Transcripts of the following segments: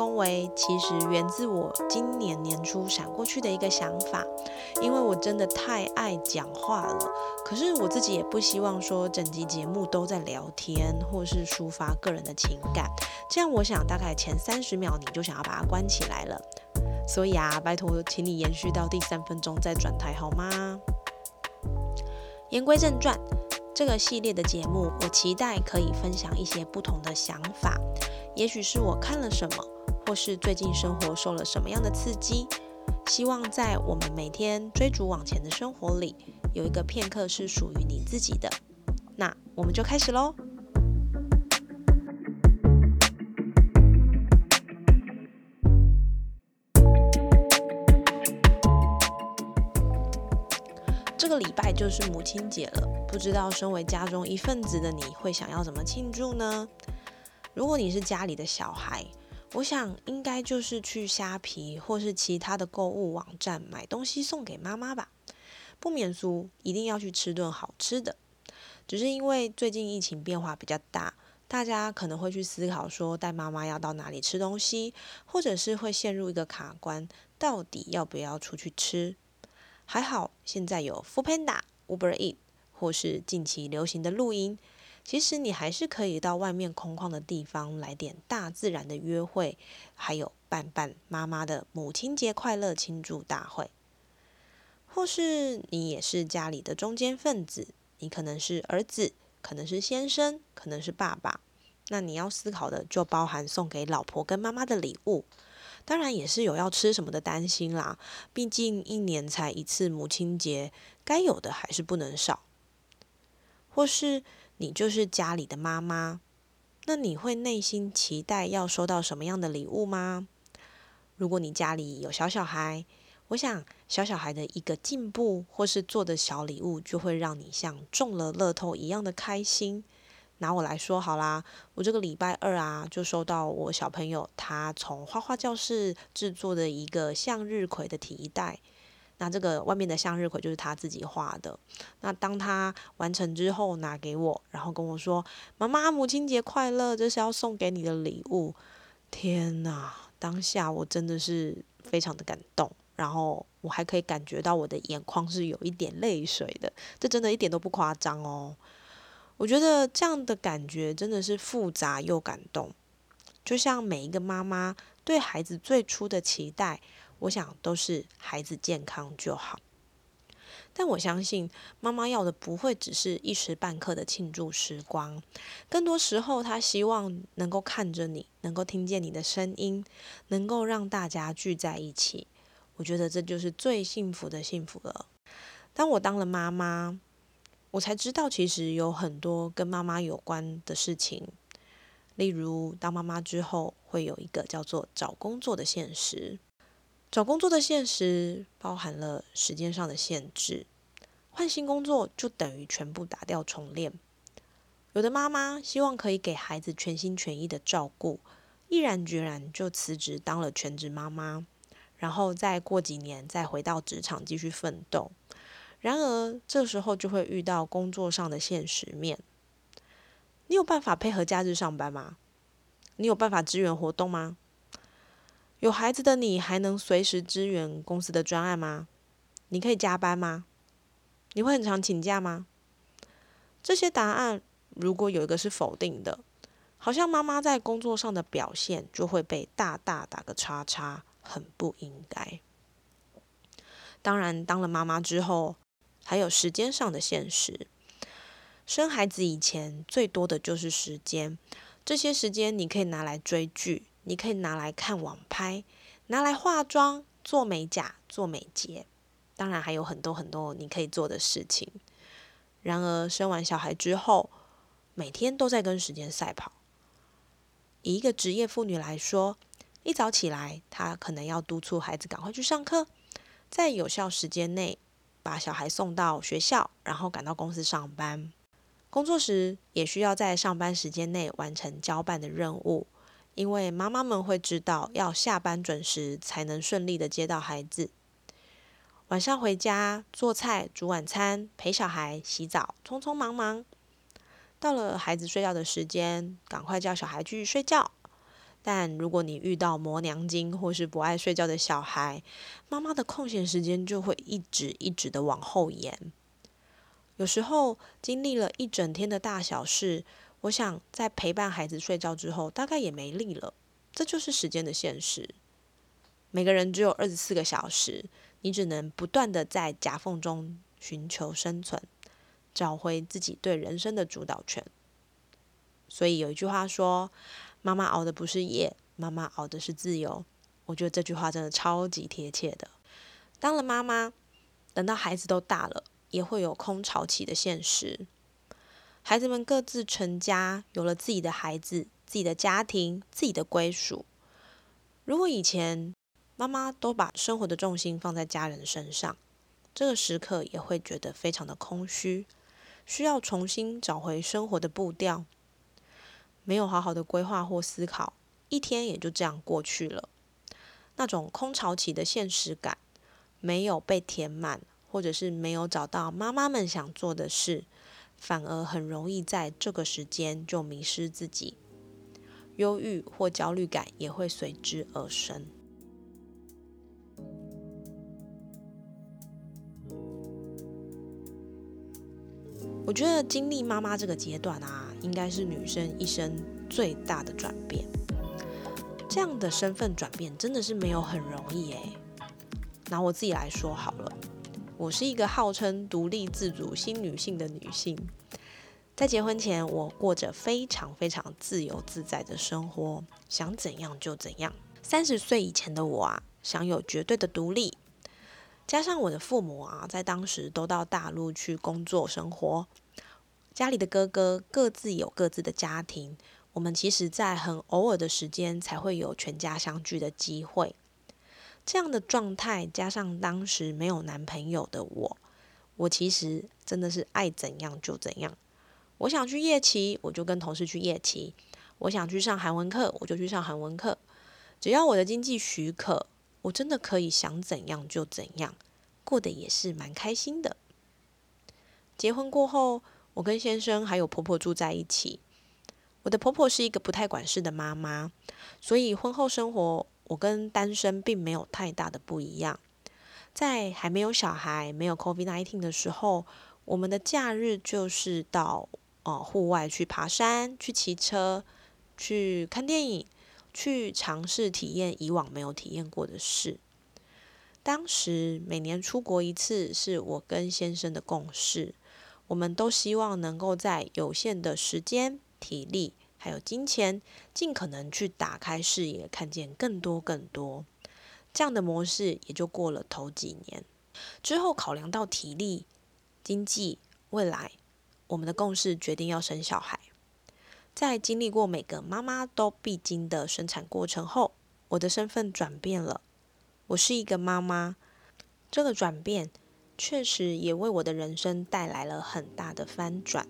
恭维，其实源自我今年年初闪过去的一个想法，因为我真的太爱讲话了。可是我自己也不希望说整集节目都在聊天，或是抒发个人的情感。这样我想大概前三十秒你就想要把它关起来了。所以啊，拜托，请你延续到第三分钟再转台好吗？言归正传，这个系列的节目，我期待可以分享一些不同的想法。也许是我看了什么，或是最近生活受了什么样的刺激，希望在我们每天追逐往前的生活里，有一个片刻是属于你自己的。那我们就开始喽。这个礼拜就是母亲节了，不知道身为家中一份子的你会想要怎么庆祝呢？如果你是家里的小孩，我想应该就是去虾皮或是其他的购物网站买东西送给妈妈吧。不免俗，一定要去吃顿好吃的。只是因为最近疫情变化比较大，大家可能会去思考说带妈妈要到哪里吃东西，或者是会陷入一个卡关，到底要不要出去吃？还好现在有 Foodpanda、Uber Eat 或是近期流行的露营。其实你还是可以到外面空旷的地方来点大自然的约会，还有办办妈妈的母亲节快乐庆祝大会。或是你也是家里的中间分子，你可能是儿子，可能是先生，可能是爸爸。那你要思考的就包含送给老婆跟妈妈的礼物，当然也是有要吃什么的担心啦。毕竟一年才一次母亲节，该有的还是不能少。或是。你就是家里的妈妈，那你会内心期待要收到什么样的礼物吗？如果你家里有小小孩，我想小小孩的一个进步或是做的小礼物，就会让你像中了乐透一样的开心。拿我来说好啦，我这个礼拜二啊，就收到我小朋友他从画画教室制作的一个向日葵的提袋。那这个外面的向日葵就是他自己画的。那当他完成之后拿给我，然后跟我说：“妈妈，母亲节快乐，这是要送给你的礼物。”天哪！当下我真的是非常的感动，然后我还可以感觉到我的眼眶是有一点泪水的，这真的一点都不夸张哦。我觉得这样的感觉真的是复杂又感动，就像每一个妈妈对孩子最初的期待。我想都是孩子健康就好，但我相信妈妈要的不会只是一时半刻的庆祝时光，更多时候她希望能够看着你，能够听见你的声音，能够让大家聚在一起。我觉得这就是最幸福的幸福了。当我当了妈妈，我才知道其实有很多跟妈妈有关的事情，例如当妈妈之后会有一个叫做找工作的现实。找工作的现实包含了时间上的限制，换新工作就等于全部打掉重练。有的妈妈希望可以给孩子全心全意的照顾，毅然决然就辞职当了全职妈妈，然后再过几年再回到职场继续奋斗。然而这时候就会遇到工作上的现实面：你有办法配合假日上班吗？你有办法支援活动吗？有孩子的你还能随时支援公司的专案吗？你可以加班吗？你会很常请假吗？这些答案如果有一个是否定的，好像妈妈在工作上的表现就会被大大打个叉叉，很不应该。当然，当了妈妈之后，还有时间上的现实。生孩子以前最多的就是时间，这些时间你可以拿来追剧。你可以拿来看网拍，拿来化妆、做美甲、做美睫，当然还有很多很多你可以做的事情。然而，生完小孩之后，每天都在跟时间赛跑。以一个职业妇女来说，一早起来，她可能要督促孩子赶快去上课，在有效时间内把小孩送到学校，然后赶到公司上班。工作时也需要在上班时间内完成交办的任务，因为妈妈们会知道要下班准时才能顺利的接到孩子。晚上回家做菜、煮晚餐、陪小孩、洗澡，匆匆忙忙。到了孩子睡觉的时间，赶快叫小孩去睡觉。但如果你遇到磨娘精或是不爱睡觉的小孩，妈妈的空闲时间就会一直一直的往后延。有时候经历了一整天的大小事，我想在陪伴孩子睡觉之后，大概也没力了。这就是时间的现实。每个人只有二十四个小时，你只能不断的在夹缝中寻求生存，找回自己对人生的主导权。所以有一句话说：“妈妈熬的不是夜，妈妈熬的是自由。”我觉得这句话真的超级贴切的。当了妈妈，等到孩子都大了。也会有空巢期的现实，孩子们各自成家，有了自己的孩子、自己的家庭、自己的归属。如果以前妈妈都把生活的重心放在家人身上，这个时刻也会觉得非常的空虚，需要重新找回生活的步调。没有好好的规划或思考，一天也就这样过去了。那种空巢期的现实感，没有被填满。或者是没有找到妈妈们想做的事，反而很容易在这个时间就迷失自己，忧郁或焦虑感也会随之而生。我觉得经历妈妈这个阶段啊，应该是女生一生最大的转变。这样的身份转变真的是没有很容易诶。拿我自己来说好了。我是一个号称独立自主新女性的女性，在结婚前，我过着非常非常自由自在的生活，想怎样就怎样。三十岁以前的我啊，享有绝对的独立，加上我的父母啊，在当时都到大陆去工作生活，家里的哥哥各自有各自的家庭，我们其实在很偶尔的时间才会有全家相聚的机会。这样的状态，加上当时没有男朋友的我，我其实真的是爱怎样就怎样。我想去夜骑，我就跟同事去夜骑；我想去上韩文课，我就去上韩文课。只要我的经济许可，我真的可以想怎样就怎样，过得也是蛮开心的。结婚过后，我跟先生还有婆婆住在一起。我的婆婆是一个不太管事的妈妈，所以婚后生活。我跟单身并没有太大的不一样，在还没有小孩、没有 COVID-19 的时候，我们的假日就是到呃户外去爬山、去骑车、去看电影、去尝试体验以往没有体验过的事。当时每年出国一次是我跟先生的共识，我们都希望能够在有限的时间、体力。还有金钱，尽可能去打开视野，看见更多更多。这样的模式也就过了头几年。之后考量到体力、经济、未来，我们的共识决定要生小孩。在经历过每个妈妈都必经的生产过程后，我的身份转变了。我是一个妈妈，这个转变确实也为我的人生带来了很大的翻转。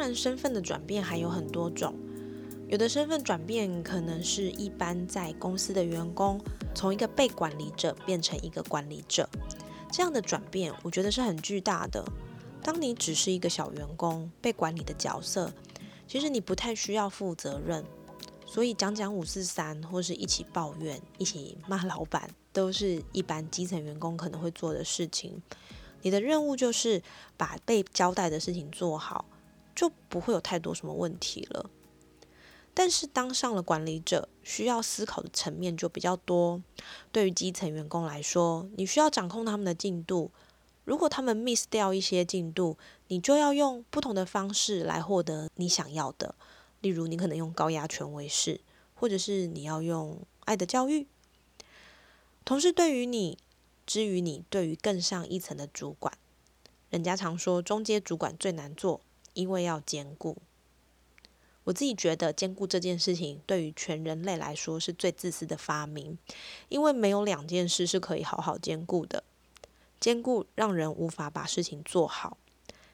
然，身份的转变还有很多种。有的身份转变可能是一般在公司的员工，从一个被管理者变成一个管理者，这样的转变，我觉得是很巨大的。当你只是一个小员工，被管理的角色，其实你不太需要负责任，所以讲讲五四三，或是一起抱怨、一起骂老板，都是一般基层员工可能会做的事情。你的任务就是把被交代的事情做好。就不会有太多什么问题了。但是当上了管理者，需要思考的层面就比较多。对于基层员工来说，你需要掌控他们的进度。如果他们 miss 掉一些进度，你就要用不同的方式来获得你想要的。例如，你可能用高压权威式，或者是你要用爱的教育。同事对于你，之于你对于更上一层的主管。人家常说中阶主管最难做，因为要兼顾。我自己觉得兼顾这件事情对于全人类来说是最自私的发明，因为没有两件事是可以好好兼顾的。兼顾让人无法把事情做好，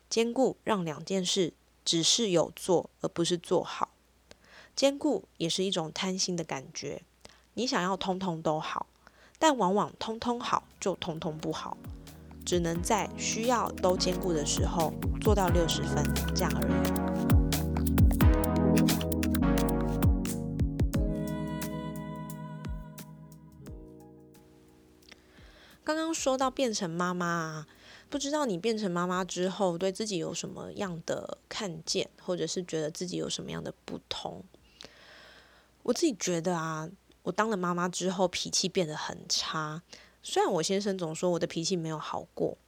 兼顾让两件事只是有做而不是做好。兼顾也是一种贪心的感觉，你想要通通都好，但往往通通好就通通不好，只能在需要都兼顾的时候做到六十分，这样而已。刚刚说到变成妈妈啊，不知道你变成妈妈之后，对自己有什么样的看见，或者是觉得自己有什么样的不同？我自己觉得啊，我当了妈妈之后，脾气变得很差。虽然我先生总说我的脾气没有好过，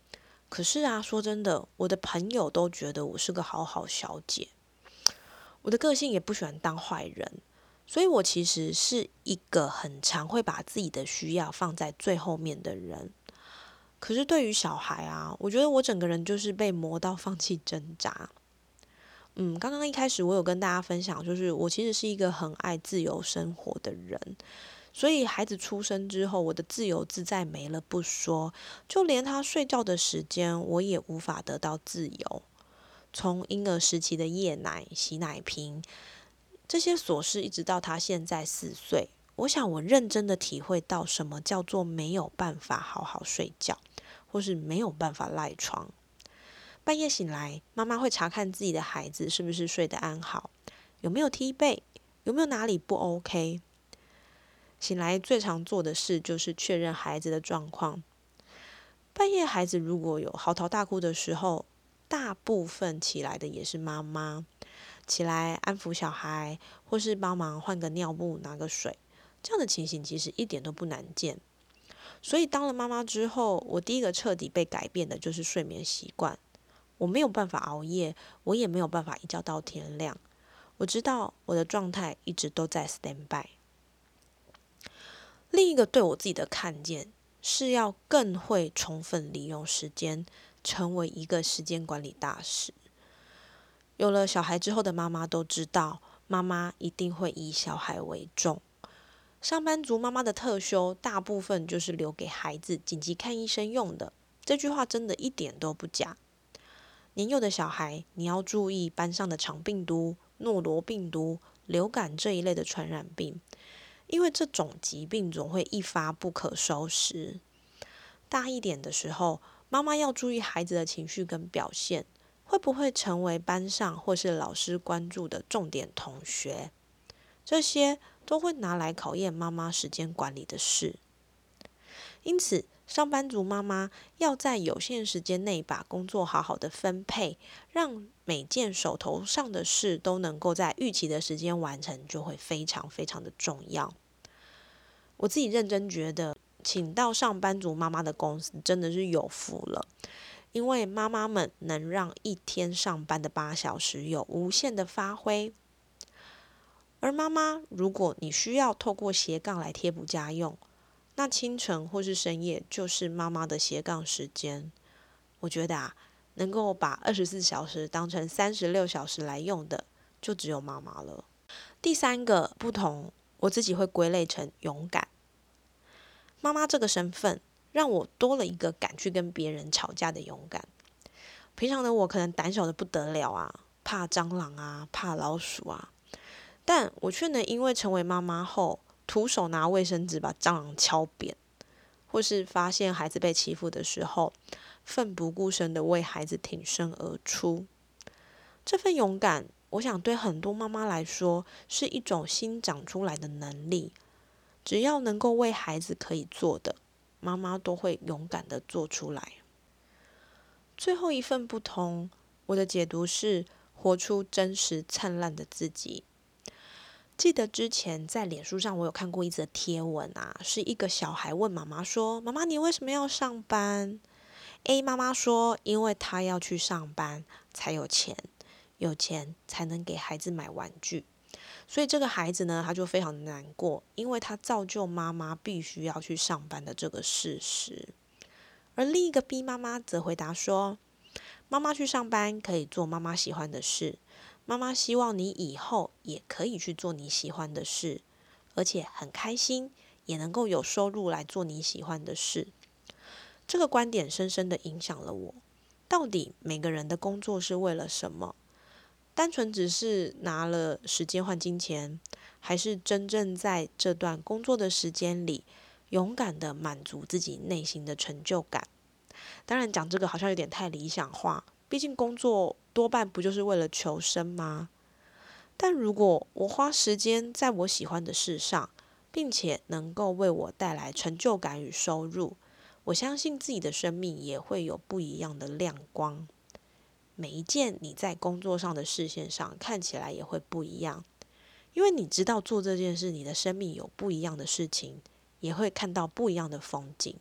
可是啊，说真的，我的朋友都觉得我是个好好小姐。我的个性也不喜欢当坏人。所以我其实是一个很常会把自己的需要放在最后面的人。可是对于小孩啊，我觉得我整个人就是被磨到放弃挣扎。嗯，刚刚一开始我有跟大家分享，就是我其实是一个很爱自由生活的人。所以孩子出生之后，我的自由自在没了不说，就连他睡觉的时间，我也无法得到自由。从婴儿时期的夜奶、洗奶瓶。这些琐事一直到他现在四岁，我想我认真的体会到什么叫做没有办法好好睡觉，或是没有办法赖床。半夜醒来，妈妈会查看自己的孩子是不是睡得安好，有没有踢被，有没有哪里不 OK。醒来最常做的事就是确认孩子的状况。半夜孩子如果有嚎啕大哭的时候，大部分起来的也是妈妈。起来安抚小孩，或是帮忙换个尿布、拿个水，这样的情形其实一点都不难见。所以当了妈妈之后，我第一个彻底被改变的就是睡眠习惯。我没有办法熬夜，我也没有办法一觉到天亮。我知道我的状态一直都在 stand by。另一个对我自己的看见是要更会充分利用时间，成为一个时间管理大师。有了小孩之后的妈妈都知道，妈妈一定会以小孩为重。上班族妈妈的特休，大部分就是留给孩子紧急看医生用的。这句话真的一点都不假。年幼的小孩，你要注意班上的肠病毒、诺罗病毒、流感这一类的传染病，因为这种疾病总会一发不可收拾。大一点的时候，妈妈要注意孩子的情绪跟表现。会不会成为班上或是老师关注的重点同学？这些都会拿来考验妈妈时间管理的事。因此，上班族妈妈要在有限时间内把工作好好的分配，让每件手头上的事都能够在预期的时间完成，就会非常非常的重要。我自己认真觉得，请到上班族妈妈的公司真的是有福了。因为妈妈们能让一天上班的八小时有无限的发挥，而妈妈，如果你需要透过斜杠来贴补家用，那清晨或是深夜就是妈妈的斜杠时间。我觉得啊，能够把二十四小时当成三十六小时来用的，就只有妈妈了。第三个不同，我自己会归类成勇敢。妈妈这个身份。让我多了一个敢去跟别人吵架的勇敢。平常的我可能胆小的不得了啊，怕蟑螂啊，怕老鼠啊，但我却能因为成为妈妈后，徒手拿卫生纸把蟑螂敲扁，或是发现孩子被欺负的时候，奋不顾身的为孩子挺身而出。这份勇敢，我想对很多妈妈来说是一种新长出来的能力。只要能够为孩子可以做的。妈妈都会勇敢的做出来。最后一份不同，我的解读是活出真实灿烂的自己。记得之前在脸书上，我有看过一则贴文啊，是一个小孩问妈妈说：“妈妈，你为什么要上班？”A 妈妈说：“因为他要去上班才有钱，有钱才能给孩子买玩具。”所以这个孩子呢，他就非常难过，因为他造就妈妈必须要去上班的这个事实。而另一个 B 妈妈则回答说：“妈妈去上班可以做妈妈喜欢的事，妈妈希望你以后也可以去做你喜欢的事，而且很开心，也能够有收入来做你喜欢的事。这个观点深深的影响了我。到底每个人的工作是为了什么？单纯只是拿了时间换金钱，还是真正在这段工作的时间里，勇敢的满足自己内心的成就感？当然，讲这个好像有点太理想化，毕竟工作多半不就是为了求生吗？但如果我花时间在我喜欢的事上，并且能够为我带来成就感与收入，我相信自己的生命也会有不一样的亮光。每一件你在工作上的视线上看起来也会不一样，因为你知道做这件事，你的生命有不一样的事情，也会看到不一样的风景。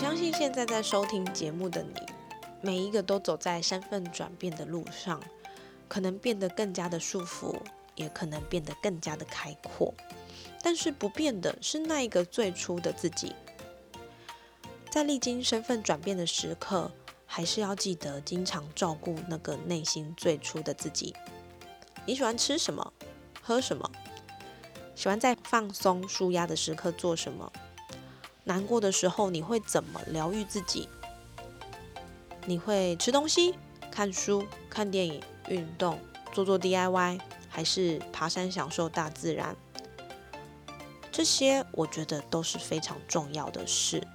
相信现在在收听节目的你，每一个都走在身份转变的路上，可能变得更加的束缚，也可能变得更加的开阔。但是不变的是那一个最初的自己。在历经身份转变的时刻，还是要记得经常照顾那个内心最初的自己。你喜欢吃什么？喝什么？喜欢在放松、舒压的时刻做什么？难过的时候，你会怎么疗愈自己？你会吃东西、看书、看电影、运动、做做 DIY，还是爬山享受大自然？这些我觉得都是非常重要的事。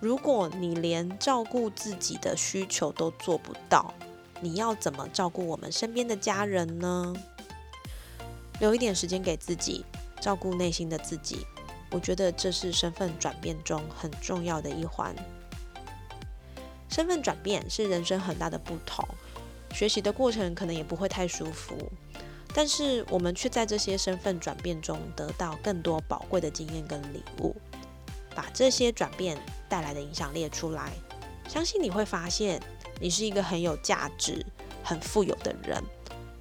如果你连照顾自己的需求都做不到，你要怎么照顾我们身边的家人呢？留一点时间给自己，照顾内心的自己。我觉得这是身份转变中很重要的一环。身份转变是人生很大的不同，学习的过程可能也不会太舒服，但是我们却在这些身份转变中得到更多宝贵的经验跟礼物。把这些转变带来的影响列出来，相信你会发现，你是一个很有价值、很富有的人，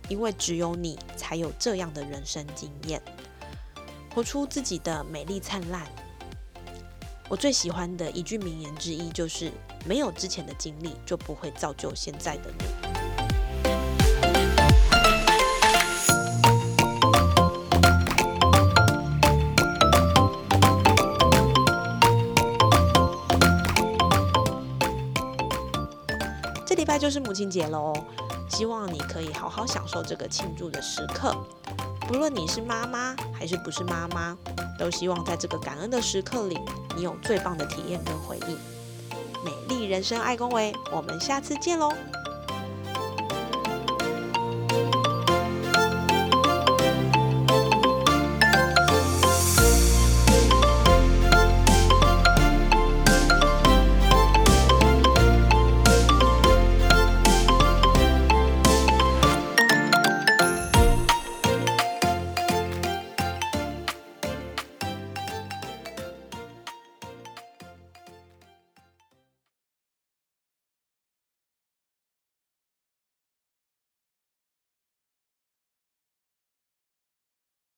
因为只有你才有这样的人生经验。活出自己的美丽灿烂。我最喜欢的一句名言之一就是：“没有之前的经历，就不会造就现在的你。”这礼拜就是母亲节喽，希望你可以好好享受这个庆祝的时刻。不论你是妈妈还是不是妈妈，都希望在这个感恩的时刻里，你有最棒的体验跟回应。美丽人生，爱恭维，我们下次见喽！